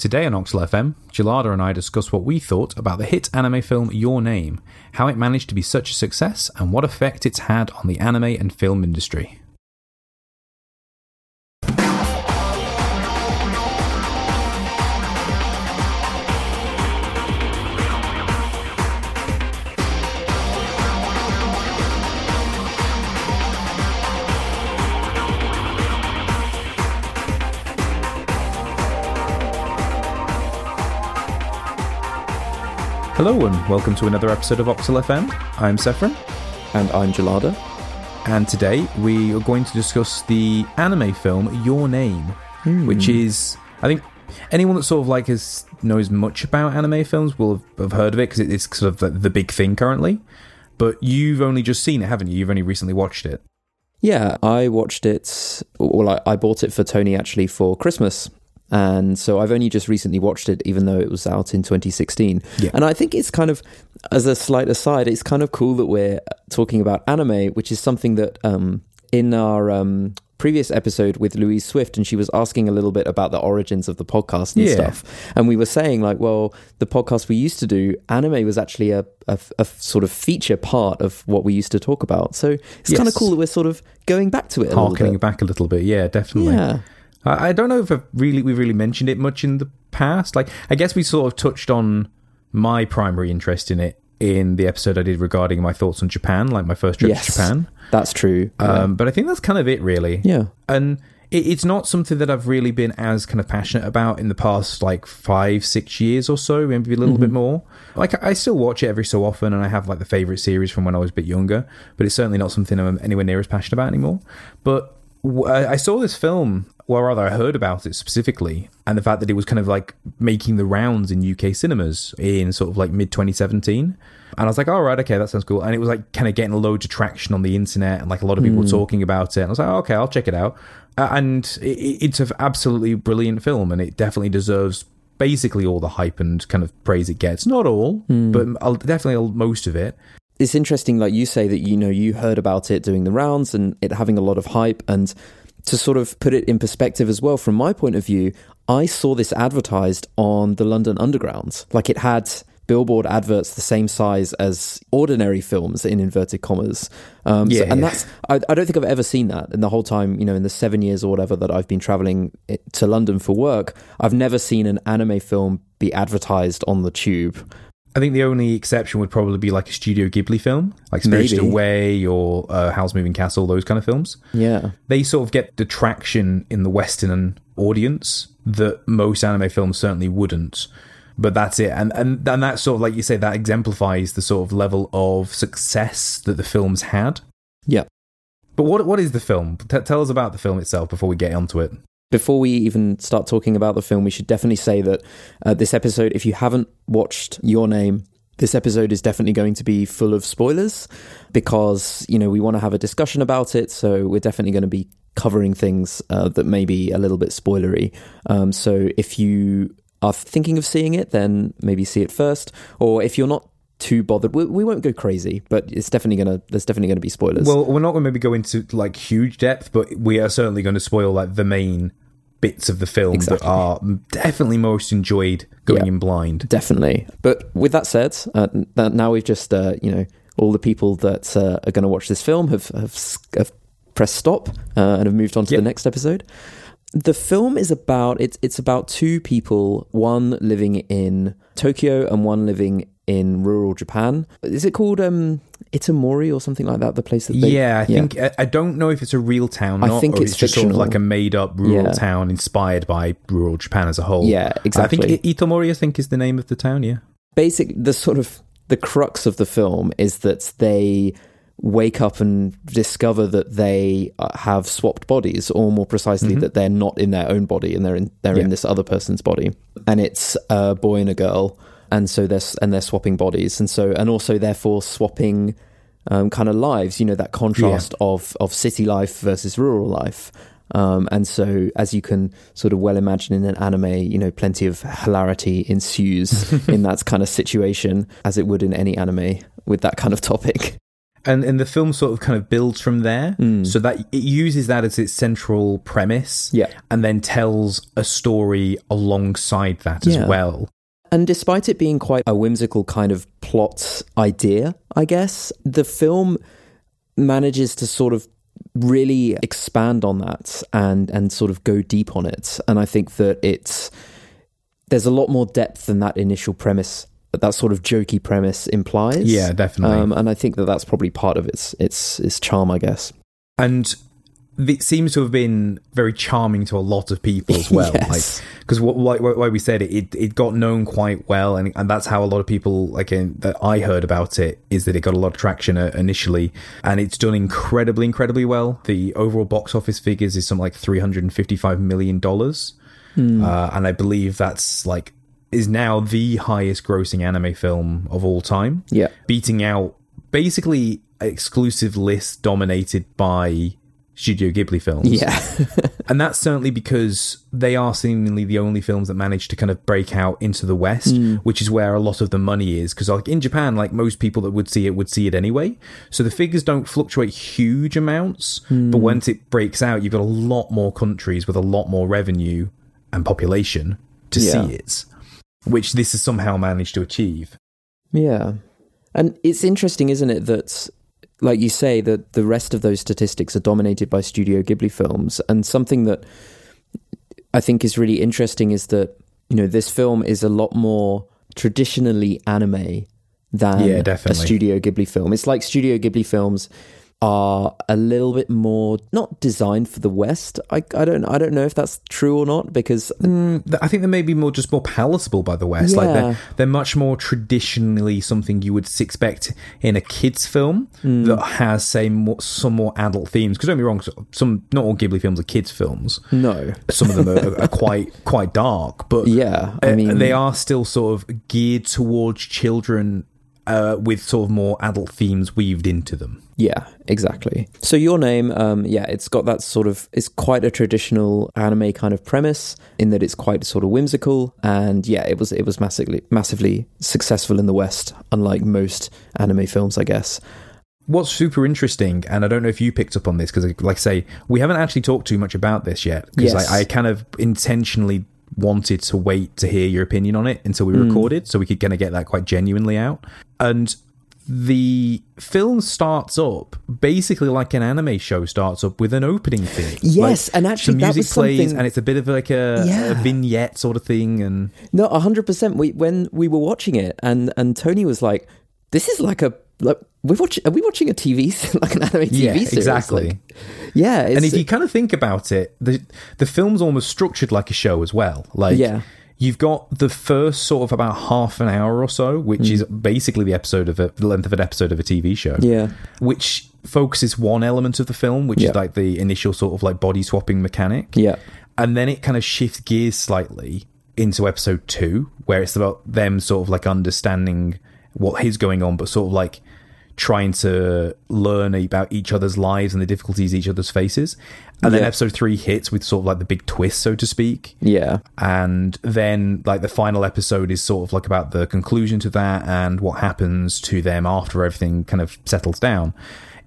Today on Oxel FM, Gelada and I discuss what we thought about the hit anime film Your Name, how it managed to be such a success, and what effect it's had on the anime and film industry. Hello and welcome to another episode of Oxel FM. I'm Sephron, And I'm Gelada. and today we are going to discuss the anime film Your Name, hmm. which is, I think, anyone that sort of like has knows much about anime films will have, have heard of it because it's sort of the, the big thing currently. But you've only just seen it, haven't you? You've only recently watched it. Yeah, I watched it. Well, I, I bought it for Tony actually for Christmas. And so I've only just recently watched it, even though it was out in 2016. Yeah. And I think it's kind of, as a slight aside, it's kind of cool that we're talking about anime, which is something that um, in our um, previous episode with Louise Swift, and she was asking a little bit about the origins of the podcast and Yeah. stuff. And we were saying, like, well, the podcast we used to do, anime was actually a, a, a sort of feature part of what we used to talk about. So it's kind of cool that we're sort of going back to it a little Harkening bit. back a little bit, yeah, definitely. Yeah. I, don't know if I've really we've really mentioned it much in the past. Like, I guess we sort of touched on my primary interest in it in the episode I did regarding my thoughts on Japan, like my first trip Yes. to Japan. That's true. Um, But I think that's kind of it, really. yeah. And it, it's not something that I've really been as kind of passionate about in the past like five, six years or so, maybe a little bit more. Like I still watch it every so often, and I have like the favorite series from when I was a bit younger, but it's certainly not something I'm anywhere near as passionate about anymore. But I I saw this film, or rather, I heard about it specifically, and the fact that it was kind of like making the rounds in UK cinemas in sort of like mid 2017. And I was like, all right, okay, that sounds cool. And it was like kind of getting loads of traction on the internet, and like a lot of people were talking about it. And I was like, oh, okay, I'll check it out. Uh, and it, it's an absolutely brilliant film, and it definitely deserves basically all the hype and kind of praise it gets. Not all, but definitely most of it. It's interesting, like you say, that you know you heard about it doing the rounds and it having a lot of hype, and to sort of put it in perspective as well, from my point of view, I saw this advertised on the London Underground. Like it had billboard adverts the same size as ordinary films in inverted commas. Um, so- Yeah, and yeah. that's I, I don't think I've ever seen that in the whole time. You know, in the seven years or whatever that I've been traveling to London for work, I've never seen an anime film be advertised on the tube. I think the only exception would probably be like a Studio Ghibli film, like Spirited Maybe. Away or uh, Howl's Moving Castle, those kind of films. Yeah. They sort of get the traction in the Western audience that most anime films certainly wouldn't. But that's it, and and and that sort of like you say that exemplifies the sort of level of success that the films had. Yeah. But what what is the film? T- tell us about the film itself before we get onto it. Before we even start talking about the film, we should definitely say that uh, this episode, if you haven't watched Your Name, this episode is definitely going to be full of spoilers because, you know, we want to have a discussion about it. So we're definitely going to be covering things uh, that may be a little bit spoilery. Um, so if you are thinking of seeing it, then maybe see it first. Or if you're not too bothered, we, we won't go crazy, but it's definitely to, there's definitely going to be spoilers. Well, we're not going to maybe go into like huge depth, but we are certainly going to spoil like the main bits of the film Exactly. that are definitely most enjoyed going Yeah. in blind. Definitely. But with that said, uh, now we've just, uh, you know, all the people that uh, are going to watch this film have, have, have pressed stop uh, and have moved on to Yep. the next episode. The film is about it's it's about two people, one living in Tokyo and one living in rural Japan. Is it called um, Itamori or something like that? The place that they yeah, I think I, don't know if it's a real town. I think or it's just sort of like a made-up rural Yeah. town inspired by rural Japan as a whole. Yeah, exactly. I think I- Itomori, I think, is the name of the town. Yeah, basic the sort of the crux of the film is that they wake up and discover that they uh, have swapped bodies or more precisely that they're not in their own body and they're in they're Yeah. in this other person's body and it's a boy and a girl and so they're and they're swapping bodies and so and also therefore swapping um, kind of lives you know that contrast of of city life versus rural life. Um, and so, as you can sort of well imagine in an anime, you know, plenty of hilarity ensues in that kind of situation, as it would in any anime with that kind of topic. and and the film sort of kind of builds from there. So that it uses that as its central premise Yeah. and then tells a story alongside that as well And despite it being quite a whimsical kind of plot idea, I guess, the film manages to sort of really expand on that and and sort of go deep on it. And I think that it's there's a lot more depth than that initial premise that that sort of jokey premise implies. Yeah, definitely. Um, and I think that that's probably part of its its its charm, I guess. and it seems to have been very charming to a lot of people as well Yes. like because like why we said it, it got known quite well and, and that's how a lot of people like in, that i heard about it is that it got a lot of traction uh, initially and it's done incredibly incredibly well the overall box office figures is something like 355 million dollars uh, and i believe that's like is now the highest grossing anime film of all time Yeah. beating out basically exclusive lists dominated by Studio Ghibli films. Yeah. And that's certainly because they are seemingly the only films that manage to kind of break out into the West, hmm. which is where a lot of the money is. Because, like in Japan, like most people that would see it would see it anyway. So the figures don't fluctuate huge amounts. But hmm. once it breaks out, you've got a lot more countries with a lot more revenue and population to Yeah. see it, which this has somehow managed to achieve. Yeah. And it's interesting, isn't it, that, like you say, that the rest of those statistics are dominated by Studio Ghibli films. And something that I think is really interesting is that, you know, this film is a lot more traditionally anime than Yeah, a. Studio Ghibli film. It's like Studio Ghibli films are a little bit more not designed for the West. I, I don't I don't know if that's true or not because Th- I think they may be more just more palatable by the West. Like they're they're much more traditionally something you would expect in a kids film that has say more, some more adult themes. Because don't be wrong, some not all Ghibli films are kids films. no. Some of them are, are quite quite dark, but Yeah, I uh, mean- they are still sort of geared towards children uh, with sort of more adult themes weaved into them. Yeah, exactly. So your name, um, yeah, it's got that sort of it's quite a traditional anime kind of premise in that it's quite sort of whimsical, and yeah, it was it was massively massively successful in the West, unlike most anime films, I guess. What's super interesting, and I don't know if you picked up on this because, like I say, we haven't actually talked too much about this yet because Yes. I, I kind of intentionally wanted to wait to hear your opinion on it until we Hmm. recorded so we could kind of get that quite genuinely out. And the film starts up basically like an anime show starts up with an opening theme. Yes, Like, and actually that music was plays something- and it's a bit of like a, Yeah. a vignette sort of thing. And No, hundred percent. We when we were watching it, and and Tony was like, "This is like a like we're watching. Are we watching a TV like an anime TV yeah, series? exactly. Like, yeah, and if you kind of think about it, the the film's almost structured like a show as well. Like Yeah. you've got the first sort of about half an hour or so, which is basically the episode of a, the length of an episode of a TV show. Mm. Yeah. Which focuses one element of the film, which Yeah. is like the initial sort of like body swapping mechanic. yeah, And then it kind of shifts gears slightly into episode two, where it's about them sort of like understanding what is going on, but sort of like trying to learn about each other's lives and the difficulties each other's faces. And then episode three hits with sort of like the big twist, so to speak. yeah, And then like the final episode is sort of like about the conclusion to that and what happens to them after everything kind of settles down.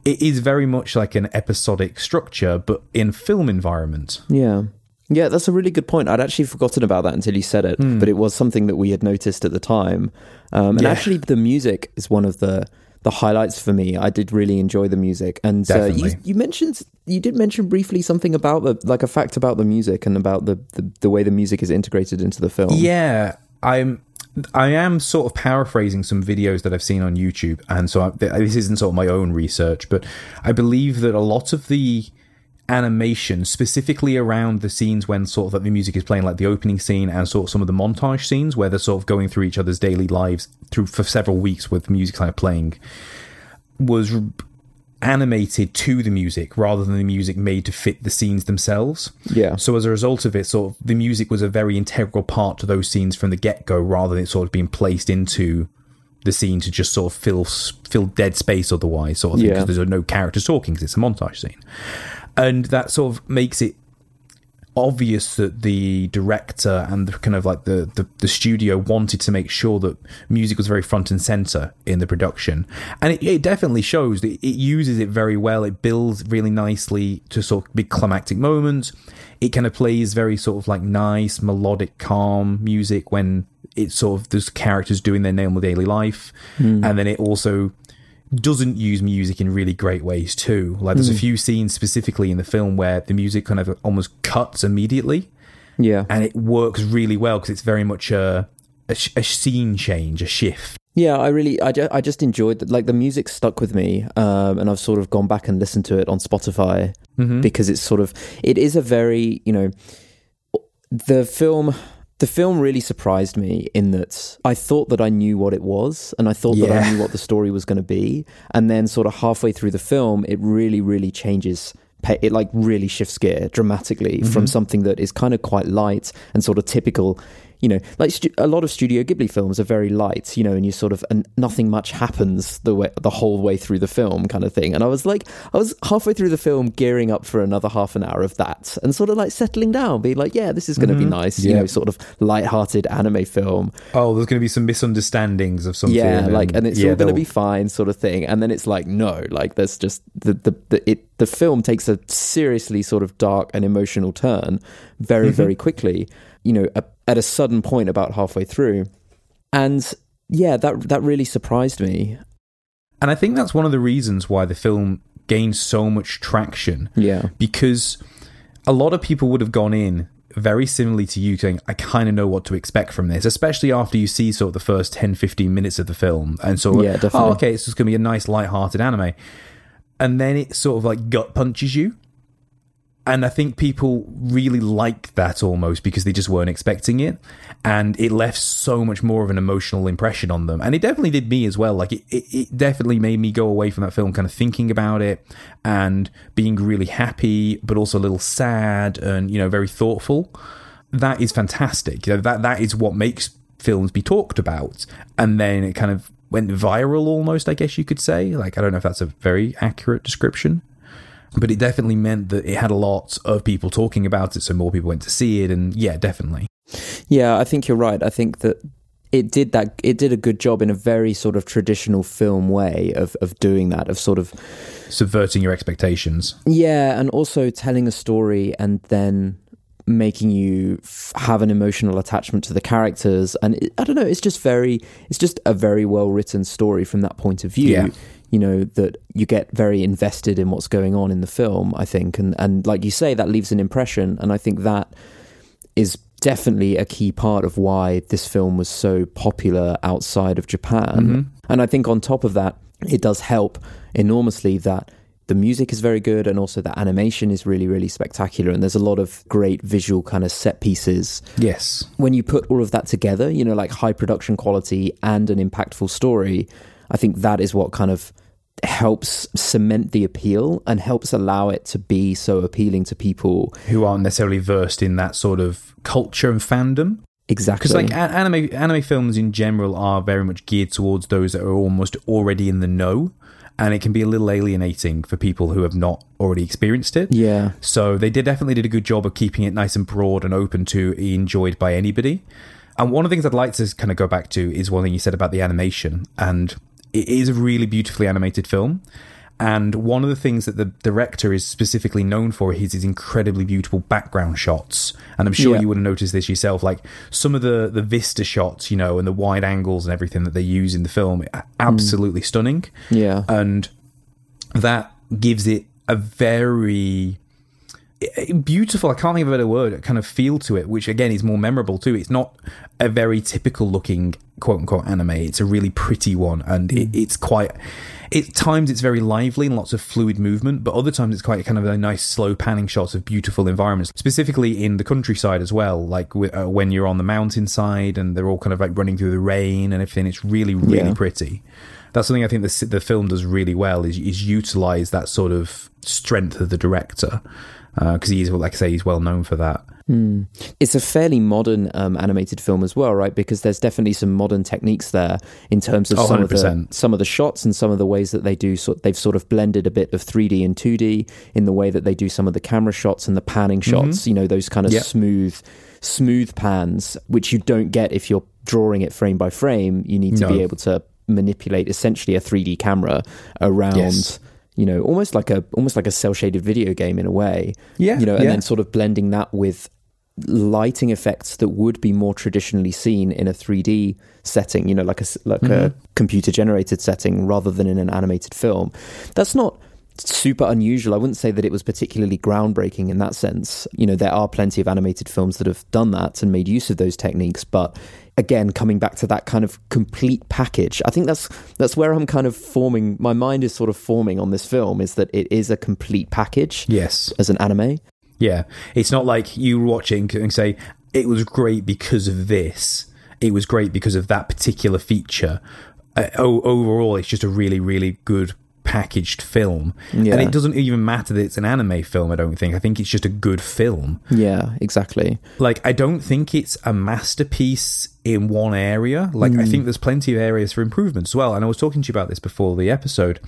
It is very much like an episodic structure, but in film environment. Yeah. Yeah, that's a really good point. I'd actually forgotten about that until you said it, but it was something that we had noticed at the time. Um, and Yeah. actually, the music is one of the the highlights for me. I did really enjoy the music, and uh, you, you mentioned you did mention briefly something about the like a fact about the music and about the the, the way the music is integrated into the film. Yeah, I'm. I am sort of paraphrasing some videos that I've seen on YouTube, and so I, this isn't sort of my own research, but I believe that a lot of the animation, specifically around the scenes when sort of like the music is playing, like the opening scene and sort of some of the montage scenes where they're sort of going through each other's daily lives through for several weeks with music kind of playing, was animated to the music rather than the music made to fit the scenes themselves. Yeah. So as a result of it, sort of the music was a very integral part to those scenes from the get go, rather than it sort of being placed into the scene to just sort of fill fill dead space otherwise, sort of thing, Yeah. because there's no characters talking because it's a montage scene, and that sort of makes it. obvious that the director and the kind of like the, the, the studio wanted to make sure that music was very front and center in the production. And it, it definitely shows it, it uses it very well. It builds really nicely to sort of big climactic moments. It kind of plays very sort of like nice melodic calm music when it's sort of there's characters doing their normal daily life. Hmm. And then it also doesn't use music in really great ways too. Like there's a few scenes specifically in the film where the music kind of almost cuts immediately, Yeah. and it works really well because it's very much a, a sh- a scene change, a shift. Yeah, I really, I, ju- I just enjoyed that. Like the music stuck with me, um, and I've sort of gone back and listened to it on Spotify because it's sort of, it is a very, you know, the film. The film really surprised me in that I thought that I knew what it was, and I thought that I knew what the story was going to be, and then sort of halfway through the film, it really, really changes. It like really shifts gear dramatically from mm-hmm. something that is kind of quite light and sort of typical you know, like stu- a lot of Studio Ghibli films are very light, you know, and you sort of and nothing much happens the way the whole way through the film, kind of thing. And I was like, I was halfway through the film, gearing up for another half an hour of that, and sort of like settling down, being like, yeah, this is going to be nice, you know, sort of light-hearted anime film. Oh, there's going to be some misunderstandings of something. Yeah, like, and it's yeah, all going to be fine, sort of thing. And then it's like, no, like, there's just the the the it the film takes a seriously sort of dark and emotional turn very Mm-hmm. very quickly. You know, a, at a sudden point about halfway through, and yeah, that that really surprised me. And I think that's one of the reasons why the film gained so much traction. Yeah, because a lot of people would have gone in very similarly to you saying i kind of know what to expect from this especially after you see sort of the first 10 15 minutes of the film and so Yeah, oh, definitely. oh okay it's just going to be a nice light-hearted anime and then it sort of like gut punches you and I think people really liked that almost because they just weren't expecting it, and it left so much more of an emotional impression on them. And it definitely did me as well. Like it, it, it definitely made me go away from that film kind of thinking about it and being really happy, but also a little sad and you know very thoughtful. That is fantastic. You know that that is what makes films be talked about, and then it kind of went viral almost. I guess you could say. Like I don't know if that's a very accurate description but it definitely meant that it had a lot of people talking about it, so more people went to see it, and yeah, definitely. yeah, I think you're right. I think that it did that. It did a good job in a very sort of traditional film way of of doing that. Of sort of Subverting your expectations. Yeah, and also telling a story and then making you f- have an emotional attachment to the characters and it, I don't know it's just very it's just a very well written story from that point of view Yeah. you know that you get very invested in what's going on in the film I think and and like you say that leaves an impression and I think that is definitely a key part of why this film was so popular outside of Japan. Mm-hmm. And I think on top of that, it does help enormously that the music is very good and also the animation is really, really spectacular. And there's a lot of great visual kind of set pieces. Yes. When you put all of that together, you know, like high production quality and an impactful story, I think that is what kind of helps cement the appeal and helps allow it to be so appealing to people Who aren't necessarily versed in that sort of culture and fandom. exactly Because like a- anime anime films in general are very much geared towards those that are almost already in the know, and it can be a little alienating for people who have not already experienced it. yeah So they did definitely did a good job of keeping it nice and broad and open to enjoyed by anybody. And one of the things I'd like to kind of go back to is one thing you said about the animation, and it is a really beautifully animated film. And one of the things that the director is specifically known for is his incredibly beautiful background shots. And I'm sure Yeah. you would have noticed this yourself. Like some of the the vista shots, you know, and the wide angles and everything that they use in the film, are hmm. absolutely stunning yeah and that gives it a very beautiful. I can't think of a better word kind of feel to it which again is more memorable too. It's not a very typical looking quote unquote anime. It's a really pretty one and it, it's quite at times it's very lively and lots of fluid movement but other times it's quite kind of a nice slow panning shots of beautiful environments specifically in the countryside as well like uh, when you're on the mountainside and they're all kind of like running through the rain and everything. It's really really Yeah. pretty. That's something I think the the film does really well is is utilize that sort of strength of the director because he's like I say he's well known for that. Mm. It's a fairly modern um, animated film as well, right? Because there's definitely some modern techniques there in terms of Oh, some of the some of the shots and some of the ways that they do. So they've sort of blended a bit of 3D and 2D in the way that they do some of the camera shots and the panning shots. You know, those kind of Yep. smooth, smooth pans, which you don't get if you're drawing it frame by frame. You need to be able to manipulate essentially a 3D camera around. Yes. You know, almost like a almost like a cell shaded video game in a way Yeah, you know, and yeah. then sort of blending that with lighting effects that would be more traditionally seen in a 3D setting, you know, like a like a mm-hmm. computer generated setting rather than in an animated film. That's not super unusual. I wouldn't say that it was particularly groundbreaking in that sense. You know, there are plenty of animated films that have done that and made use of those techniques, but again coming back to that kind of complete package. I think that's that's where I'm kind of forming my mind is sort of forming on this film is that it is a complete package Yes, as an anime. yeah. It's not like you watching and say it was great because of this. It was great because of that particular feature. Uh, overall, it's just a really, really good packaged film, Yeah. and it doesn't even matter that it's an anime film. I don't think. I think it's just a good film. Yeah, exactly. like I don't think it's a masterpiece in one area. Like I mm. think there's plenty of areas for improvement as well. And I was talking to you about this before the episode,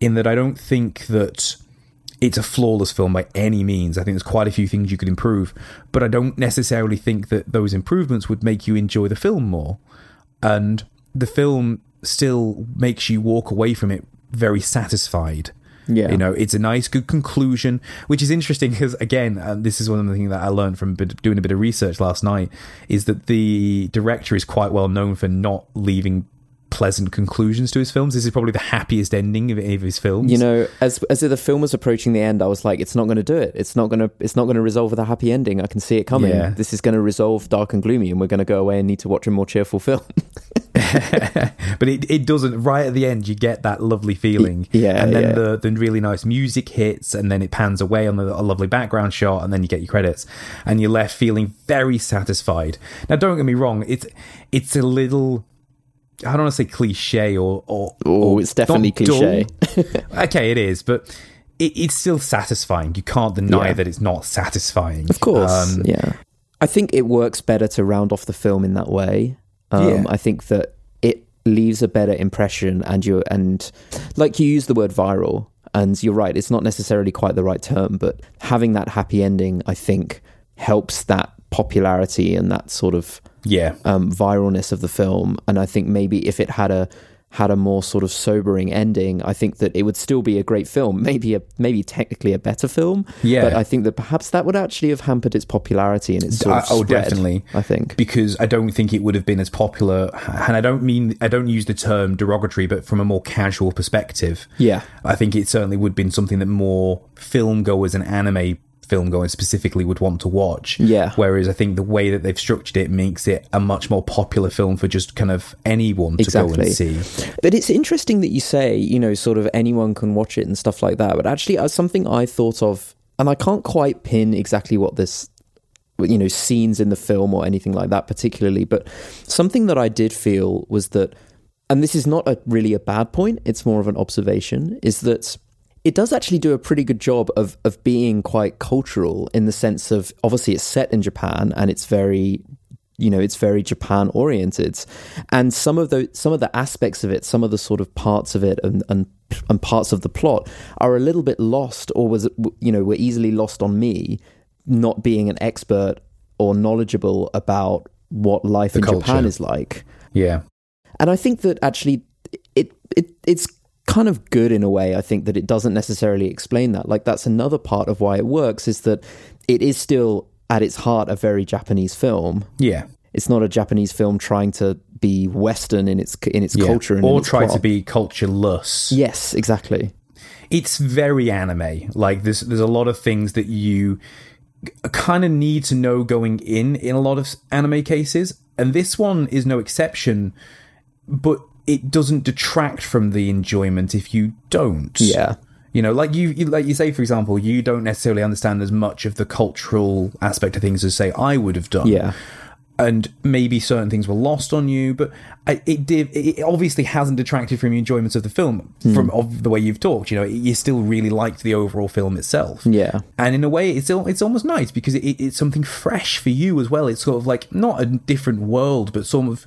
in that I don't think that it's a flawless film by any means. I think there's quite a few things you could improve, but I don't necessarily think that those improvements would make you enjoy the film more. And the film still makes you walk away from it very satisfied. Yeah. You know, it's a nice, good conclusion, which is interesting because, again, and this is one of the things that I learned from doing a bit of research last night, is that the director is quite well known for not leaving pleasant conclusions to his films. This is probably the happiest ending of any of his films. You know, as as the film was approaching the end, I was like, "It's not going to do it. It's not going to. It's not going to resolve with a happy ending. I can see it coming. Yeah. This is going to resolve dark and gloomy, and we're going to go away and need to watch a more cheerful film." but it, it doesn't. Right at the end, you get that lovely feeling. Yeah, And then yeah. the, the really nice music hits, and then it pans away on the, a lovely background shot, and then you get your credits. And you're left feeling very satisfied. Now, don't get me wrong, it's, it's a little. I don't want to say cliche or. or Oh, it's definitely cliche. okay, it is, but it, it's still satisfying. You can't deny Yeah. that it's not satisfying. Of course, Um, yeah. I think it works better to round off the film in that way. Um, Yeah. I think that leaves a better impression, and you and like you use the word viral, and you're right. It's not necessarily quite the right term, but having that happy ending, I think, helps that popularity and that sort of yeah. um, viralness of the film. And I think maybe if it had a had a more sort of sobering ending, I think that it would still be a great film. Maybe a maybe technically a better film. Yeah. But I think that perhaps that would actually have hampered its popularity and its sort of I- oh, spread, definitely. I think. because I don't think it would have been as popular. And I don't mean I don't use the term derogatory, but from a more casual perspective, Yeah. I think it certainly would have been something that more film goers and anime film goers specifically would want to watch. Yeah. Whereas I think the way that they've structured it makes it a much more popular film for just kind of anyone to go and see. But it's interesting that you say, you know, sort of anyone can watch it and stuff like that. But actually, as something I thought of, and I can't quite pin exactly what this, you know, scenes in the film or anything like that particularly, but something that I did feel was that, and this is not a, really a bad point, it's more of an observation, is that it does actually do a pretty good job of of being quite cultural in the sense of obviously it's set in Japan and it's very you know it's very Japan oriented and some of the some of the aspects of it some of the sort of parts of it and and, and parts of the plot are a little bit lost or was you know were easily lost on me not being an expert or knowledgeable about what life in culture. Japan is like Yeah. and I think that actually it it it's kind of good in a way. I think that it doesn't necessarily explain that. Like that's another part of why it works is that it is still at its heart a very Japanese film. Yeah. It's not a Japanese film trying to be Western in its in its Yeah. culture and or its try to plot. be cultureless. Yes, exactly. it's very anime. Like there's there's a lot of things that you kind of need to know going in in a lot of anime cases, and this one is no exception. But it doesn't detract from the enjoyment if you don't. Yeah. You know, like you, you, like you say, for example, you don't necessarily understand as much of the cultural aspect of things as say I would have done Yeah. and maybe certain things were lost on you, but I- it did. It obviously hasn't detracted from your enjoyment of the film hmm. from of the way you've talked. You know, you still really liked the overall film itself. Yeah. and in a way, it's it's almost nice because it, it's something fresh for you as well. It's sort of like not a different world, but sort of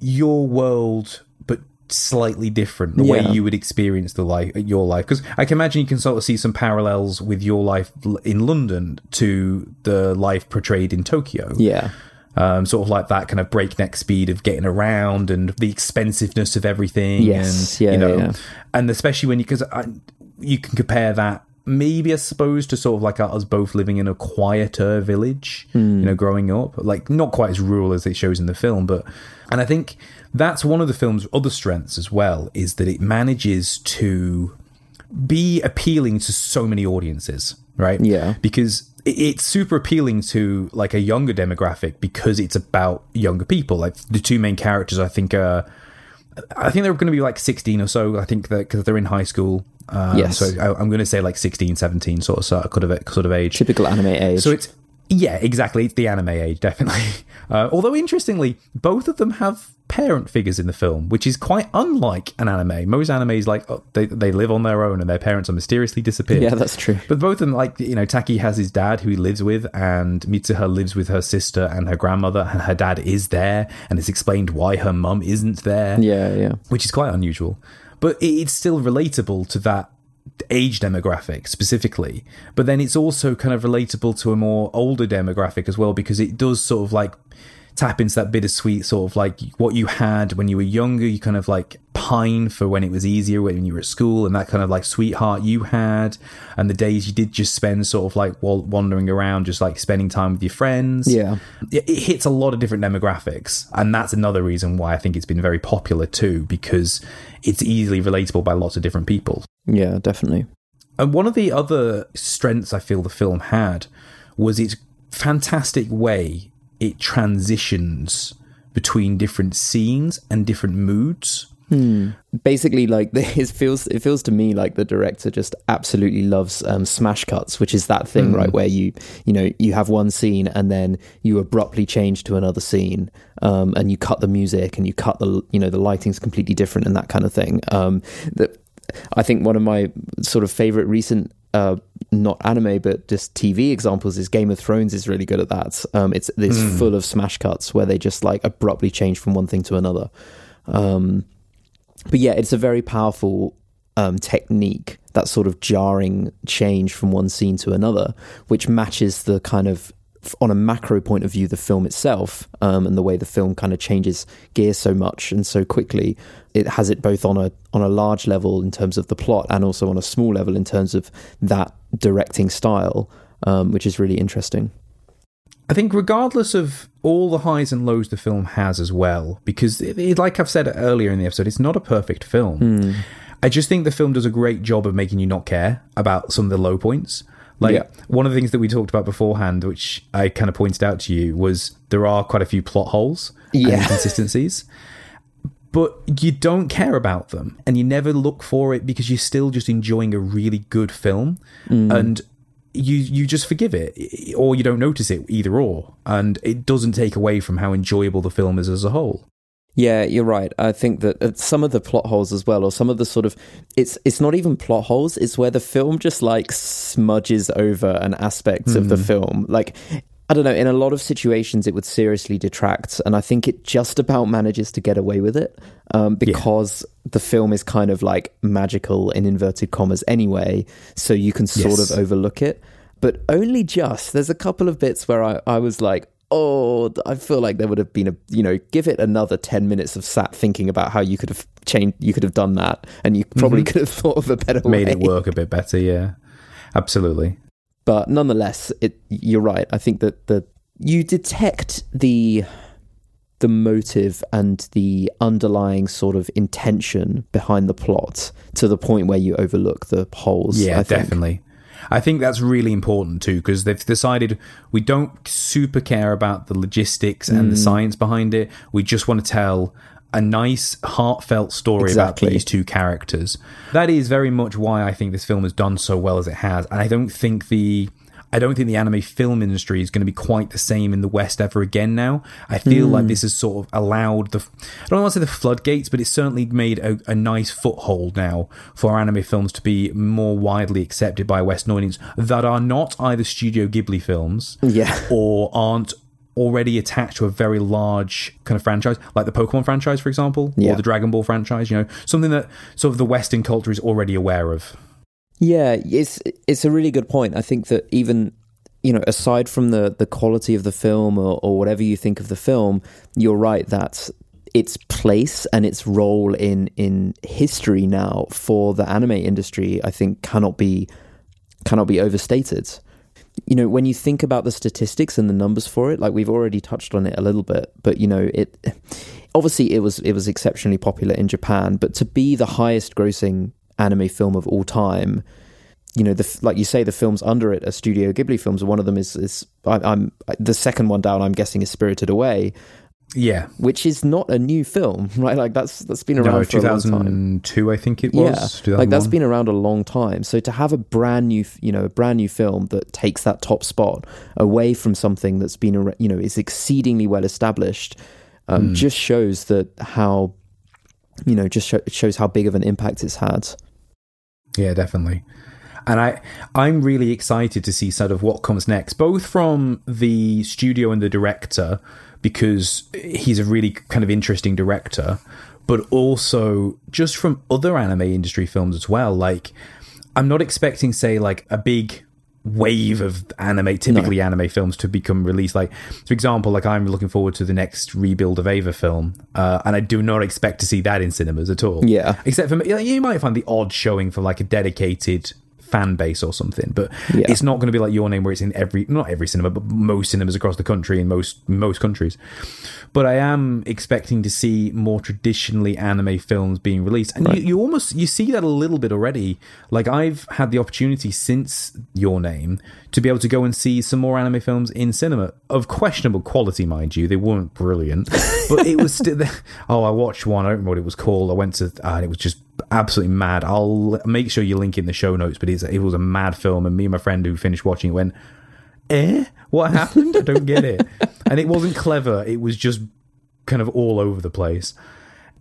your world, but slightly different. The way you would experience the life, your life, because I can imagine you can sort of see some parallels with your life in London to the life portrayed in Tokyo. Yeah. Um, sort of like that kind of breakneck speed of getting around and the expensiveness of everything. Yes. and, Yeah, you know, yeah. and especially when you because you can compare that maybe I suppose to sort of like us both living in a quieter village, Hmm. you know, growing up, like not quite as rural as it shows in the film, but and I think that's one of the film's other strengths as well is that it manages to be appealing to so many audiences, right? Yeah. Because it's super appealing to like a younger demographic because it's about younger people. Like the two main characters, I think, are I think they're going to be like 16 or so. I think that because they're in high school. Um, Yes. So I, I'm going to say like 16, 17 sort of sort of sort of age. Typical anime age. So it's yeah, exactly. It's the anime age, definitely. Uh, although interestingly, both of them have parent figures in the film, which is quite unlike an anime. Most animes like oh, they they live on their own and their parents are mysteriously disappeared. yeah, that's true. But both of them, like you know, Taki has his dad who he lives with, and Mitsuha lives with her sister and her grandmother, and her dad is there, and it's explained why her mum isn't there Yeah, yeah. which is quite unusual. But it's still relatable to that age demographic specifically. But then it's also kind of relatable to a more older demographic as well because it does sort of like tap into that bittersweet sort of like what you had when you were younger. You kind of like pine for when it was easier when you were at school and that kind of like sweetheart you had and the days you did just spend sort of like wandering around just like spending time with your friends Yeah. it it hits a lot of different demographics and that's another reason why i think it's been very popular too because it's easily relatable by lots of different people Yeah, definitely. and one of the other strengths i feel the film had was its fantastic way it transitions between different scenes and different moods basically like it feels it feels to me like the director just absolutely loves um, smash cuts which is that thing right where you you know you have one scene and then you abruptly change to another scene um, and you cut the music and you cut the you know the lighting's completely different and that kind of thing um, that I think one of my sort of favorite recent uh, not anime but just TV examples is Game of Thrones is really good at that. Um, it's it's full of smash cuts where they just like abruptly change from one thing to another. Um, but yeah, it's a very powerful um, technique, that sort of jarring change from one scene to another, which matches the kind of, on a macro point of view, the film itself um, and the way the film kind of changes gear so much and so quickly. It has it both on a on a large level in terms of the plot and also on a small level in terms of that directing style, um, which is really interesting. I think, regardless of all the highs and lows the film has as well, because, it, it- like I've said earlier in the episode, it's not a perfect film. Hmm. I just think the film does a great job of making you not care about some of the low points. Like, Yeah. one of the things that we talked about beforehand, which I kind of pointed out to you, was there are quite a few plot holes and inconsistencies. But you don't care about them and you never look for it because you're still just enjoying a really good film. Hmm. And you you just forgive it or you don't notice it either or and it doesn't take away from how enjoyable the film is as a whole Yeah, you're right. I think that uh, some of the plot holes as well, or some of the sort of it's it's not even plot holes. It's where the film just like smudges over an aspect of the film. Like I don't know. In a lot of situations, it would seriously detract, and I think it just about manages to get away with it um, because the film is kind of like magical in inverted commas anyway. So you can sort Yes. of overlook it, but only just. There's a couple of bits where I, I was like, oh, I feel like there would have been a, you know, give it another 10 minutes of sat thinking about how you could have changed, you could have done that, and you probably could have thought of a better made way. it work a bit better yeah absolutely But nonetheless, it, you're right. I think that the, you detect the, the motive and the underlying sort of intention behind the plot to the point where you overlook the holes. yeah I definitely i think that's really important too because they've decided we don't super care about the logistics and the mm. science behind it we just want to tell a nice heartfelt story Exactly. about these two characters that is very much why i think this film has done so well as it has and i don't think the I don't think the anime film industry is going to be quite the same in the West ever again now. I feel mm. like this has sort of allowed the, I don't want to say the floodgates, but it's certainly made a, a, nice foothold now for anime films to be more widely accepted by a Western audience that are not either Studio Ghibli films yeah. or aren't already attached to a very large kind of franchise, like the Pokemon franchise, for example, yeah. or the Dragon Ball franchise, you know, something that sort of the Western culture is already aware of. Yeah, it's it's a really good point. I think that even you know, aside from the the quality of the film or, or whatever you think of the film, you're right that its place and its role in in history now for the anime industry, I think, cannot be cannot be overstated. You know, when you think about the statistics and the numbers for it, like we've already touched on it a little bit, but you know, it obviously it was it was exceptionally popular in Japan, but to be the highest grossing anime film of all time. You know, the, like you say, the films under it are Studio Ghibli films. One of them is, is I, am the second one down. I'm guessing is Spirited Away. Yeah, which is not a new film, right? Like that's that's been around for a long time. no, for 2002, I think it was. Yeah, like that's been around a long time. So to have a brand new, you know, a brand new film that takes that top spot away from something that's been, you know, is exceedingly well established, um, mm. just shows that how, you know, just shows how big of an impact it's had. Yeah, definitely. And I, I'm really excited to see sort of what comes next, both from the studio and the director, because he's a really kind of interesting director, but also just from other anime industry films as well. Like, I'm not expecting, say, like a big wave of anime, typically no. anime films, to become released. Like, for example, like I'm looking forward to the next rebuild of Eva film, uh, and I do not expect to see that in cinemas at all. Yeah, except for you might find the odd showing for like a dedicated fan base or something. But yeah. it's not going to be like your name where it's in every not every cinema, but most cinemas across the country in most most countries. But I am expecting to see more traditionally anime films being released, and right. you, you almost you see that a little bit already. Like I've had the opportunity since Your Name to be able to go and see some more anime films in cinema of questionable quality, mind you. They weren't brilliant, but it was still. Oh, I watched one. I don't remember what it was called. I went to, uh, and it was just absolutely mad. I'll make sure you link in the show notes, but it was a mad film, and me and my friend who finished watching it went, "Eh, what happened? I don't get it." and it wasn't clever. It was just kind of all over the place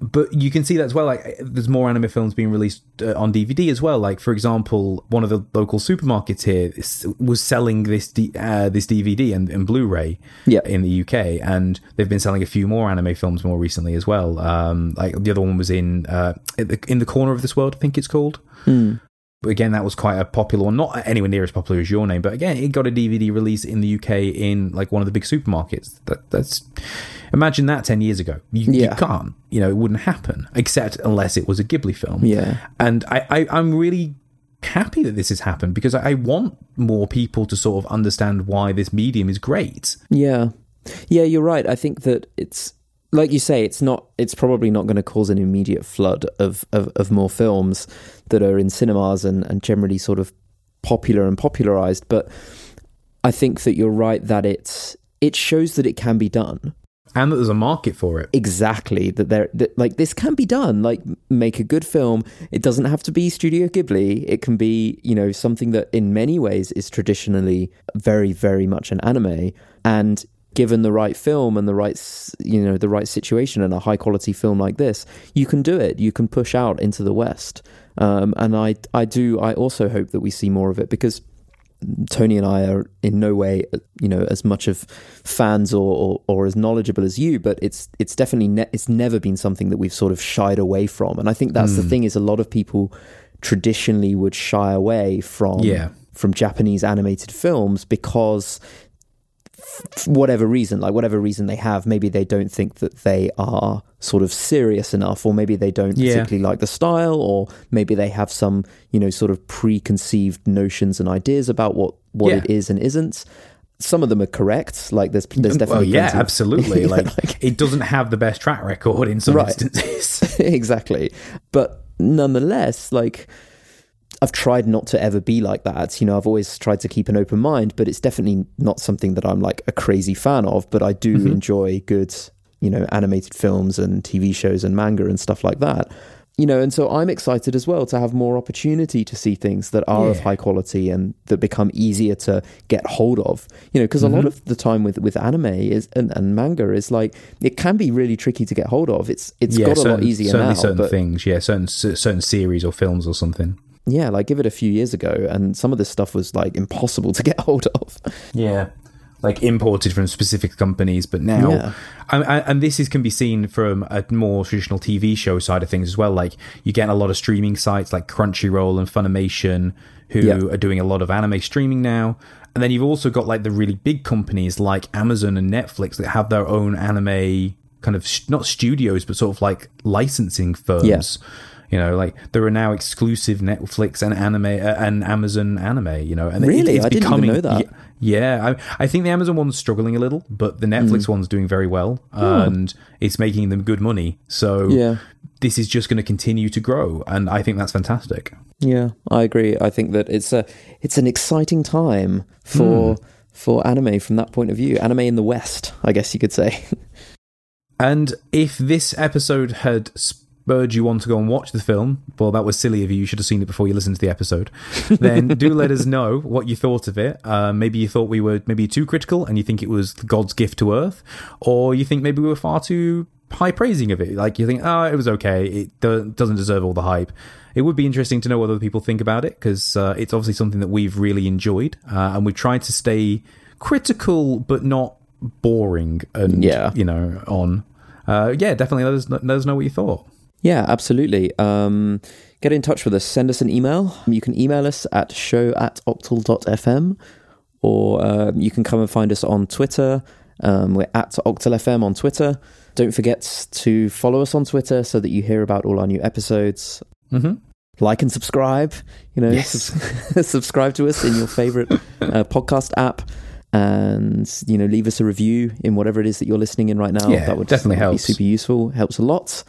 but you can see that as well. Like, there's more anime films being released uh, on DVD as well. Like, for example, one of the local supermarkets here was selling this D- uh, this DVD and, and Blu-ray yeah. in the UK, and they've been selling a few more anime films more recently as well. Um, like the other one was in uh, in the corner of this world, I think it's called. Mm. But again, that was quite a popular one, not anywhere near as popular as your name, but again, it got a DVD release in the UK in like one of the big supermarkets. That that's imagine that ten years ago. You, yeah. you can't, you know, it wouldn't happen except unless it was a Ghibli film. Yeah, and I, I I'm really happy that this has happened because I want more people to sort of understand why this medium is great. Yeah, yeah, you're right. I think that it's like you say, it's not. It's probably not going to cause an immediate flood of, of, of more films that are in cinemas and, and generally sort of popular and popularized. But I think that you're right that it's it shows that it can be done and that there's a market for it exactly that there that, like this can be done like make a good film it doesn't have to be studio ghibli it can be you know something that in many ways is traditionally very very much an anime and given the right film and the right you know the right situation and a high quality film like this you can do it you can push out into the west um, and i i do i also hope that we see more of it because Tony and I are in no way, you know, as much of fans or, or, or as knowledgeable as you, but it's it's definitely ne- it's never been something that we've sort of shied away from, and I think that's mm. the hmm. thing is a lot of people traditionally would shy away from yeah. from Japanese animated films because whatever reason, like whatever reason they have, maybe they don't think that they are sort of serious enough, or maybe they don't yeah. particularly like the style, or maybe they have some, you know, sort of preconceived notions and ideas about what what yeah. it is and isn't. Some of them are correct. Like there's there's definitely well, yeah, absolutely. like, like, it doesn't have the best track record in some right. instances. exactly, but nonetheless, like I've tried not to ever be like that. You know, I've always tried to keep an open mind, but it's definitely not something that I'm like a crazy fan of. But I do mm-hmm. enjoy good, you know, animated films and TV shows and manga and stuff like that. you know, and so I'm excited as well to have more opportunity to see things that are of high quality and that become easier to get hold of. You know, because a lot Mhm. of the time with with anime is and, and manga is like it can be really tricky to get hold of. It's it's yeah, got a lot easier certainly now, certain things. Yeah, certain certain series or films or something. Yeah, like give it a few years ago, and some of this stuff was like impossible to get hold of. Yeah. Like imported from specific companies, but now, Yeah. and, and this is can be seen from a more traditional TV show side of things as well. Like you get a lot of streaming sites like Crunchyroll and Funimation who Yeah. are doing a lot of anime streaming now. And then you've also got like the really big companies like Amazon and Netflix that have their own anime kind of sh- not studios, but sort of like licensing firms. Yeah. You know, like there are now exclusive Netflix and anime uh, and Amazon anime. You know, and it- Really? it's I didn't even know that. yeah, yeah, I, I think the Amazon one's struggling a little, but the Netflix Mm. one's doing very well, and it's making them good money. So Yeah. this is just going to continue to grow, and I think that's fantastic. Yeah, I agree. I think that it's a it's an exciting time for for anime from that point of view. Anime in the West, I guess you could say. And if this episode had spurred you on to go and watch the film, well, that was silly of you. You should have seen it before you listened to the episode. Then do let us know what you thought of it. Uh, maybe you thought we were maybe too critical, and you think it was God's gift to Earth, or you think maybe we were far too high praising of it. Like you think, oh, it was okay. It do- doesn't deserve all the hype. It would be interesting to know what other people think about it because uh, it's obviously something that we've really enjoyed, uh, and we tried to stay critical but not boring and Yeah. you know on. Uh, yeah, definitely let us, let us know what you thought. Yeah, absolutely. Um, get in touch with us. Send us an email. You can email us at show at octal.fm or um, you can come and find us on Twitter. Um, we're at octalfm on Twitter. Don't forget to follow us on Twitter so that you hear about all our new episodes. Mm-hmm. like and subscribe. You know, Yes. subs- subscribe to us in your favorite uh, podcast app, and you know, leave us a review in whatever it is that you're listening in right now. Yeah, that would definitely would. Be super useful. Helps a lot.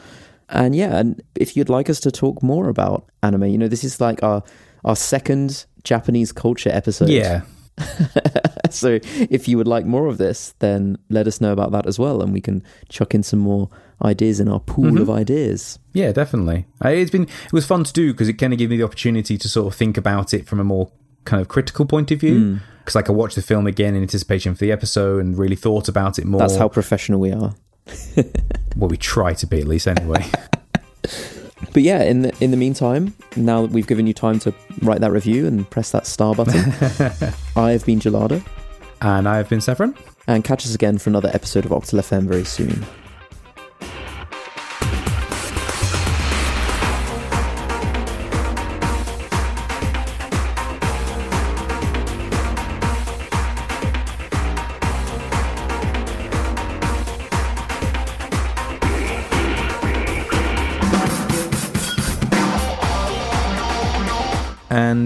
And yeah, and if you'd like us to talk more about anime, you know, this is like our our second Japanese culture episode. Yeah, so if you would like more of this, then let us know about that as well, and we can chuck in some more ideas in our pool Mm-hmm. of ideas. yeah, definitely. It's been it was fun to do because it kind of gave me the opportunity to sort of think about it from a more kind of critical point of view. Because like I watched the film again in anticipation for the episode and really thought about it more. That's how professional we are. well we try to be at least anyway. But yeah, in the in the meantime, now that we've given you time to write that review and press that star button, I've been Gelada, and I have been Severin. and catch us again for another episode of Octal FM very soon.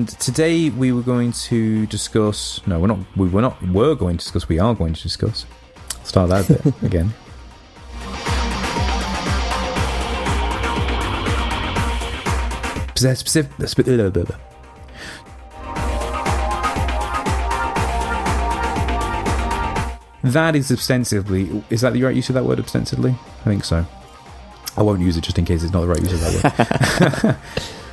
And today we were going to discuss. No, we're not. We were not. We're going to discuss. We are going to discuss. Start that bit again. Specific. specific that is ostensibly. Is that the right use of that word? Ostensibly, I think so. I won't use it just in case it's not the right use of that word.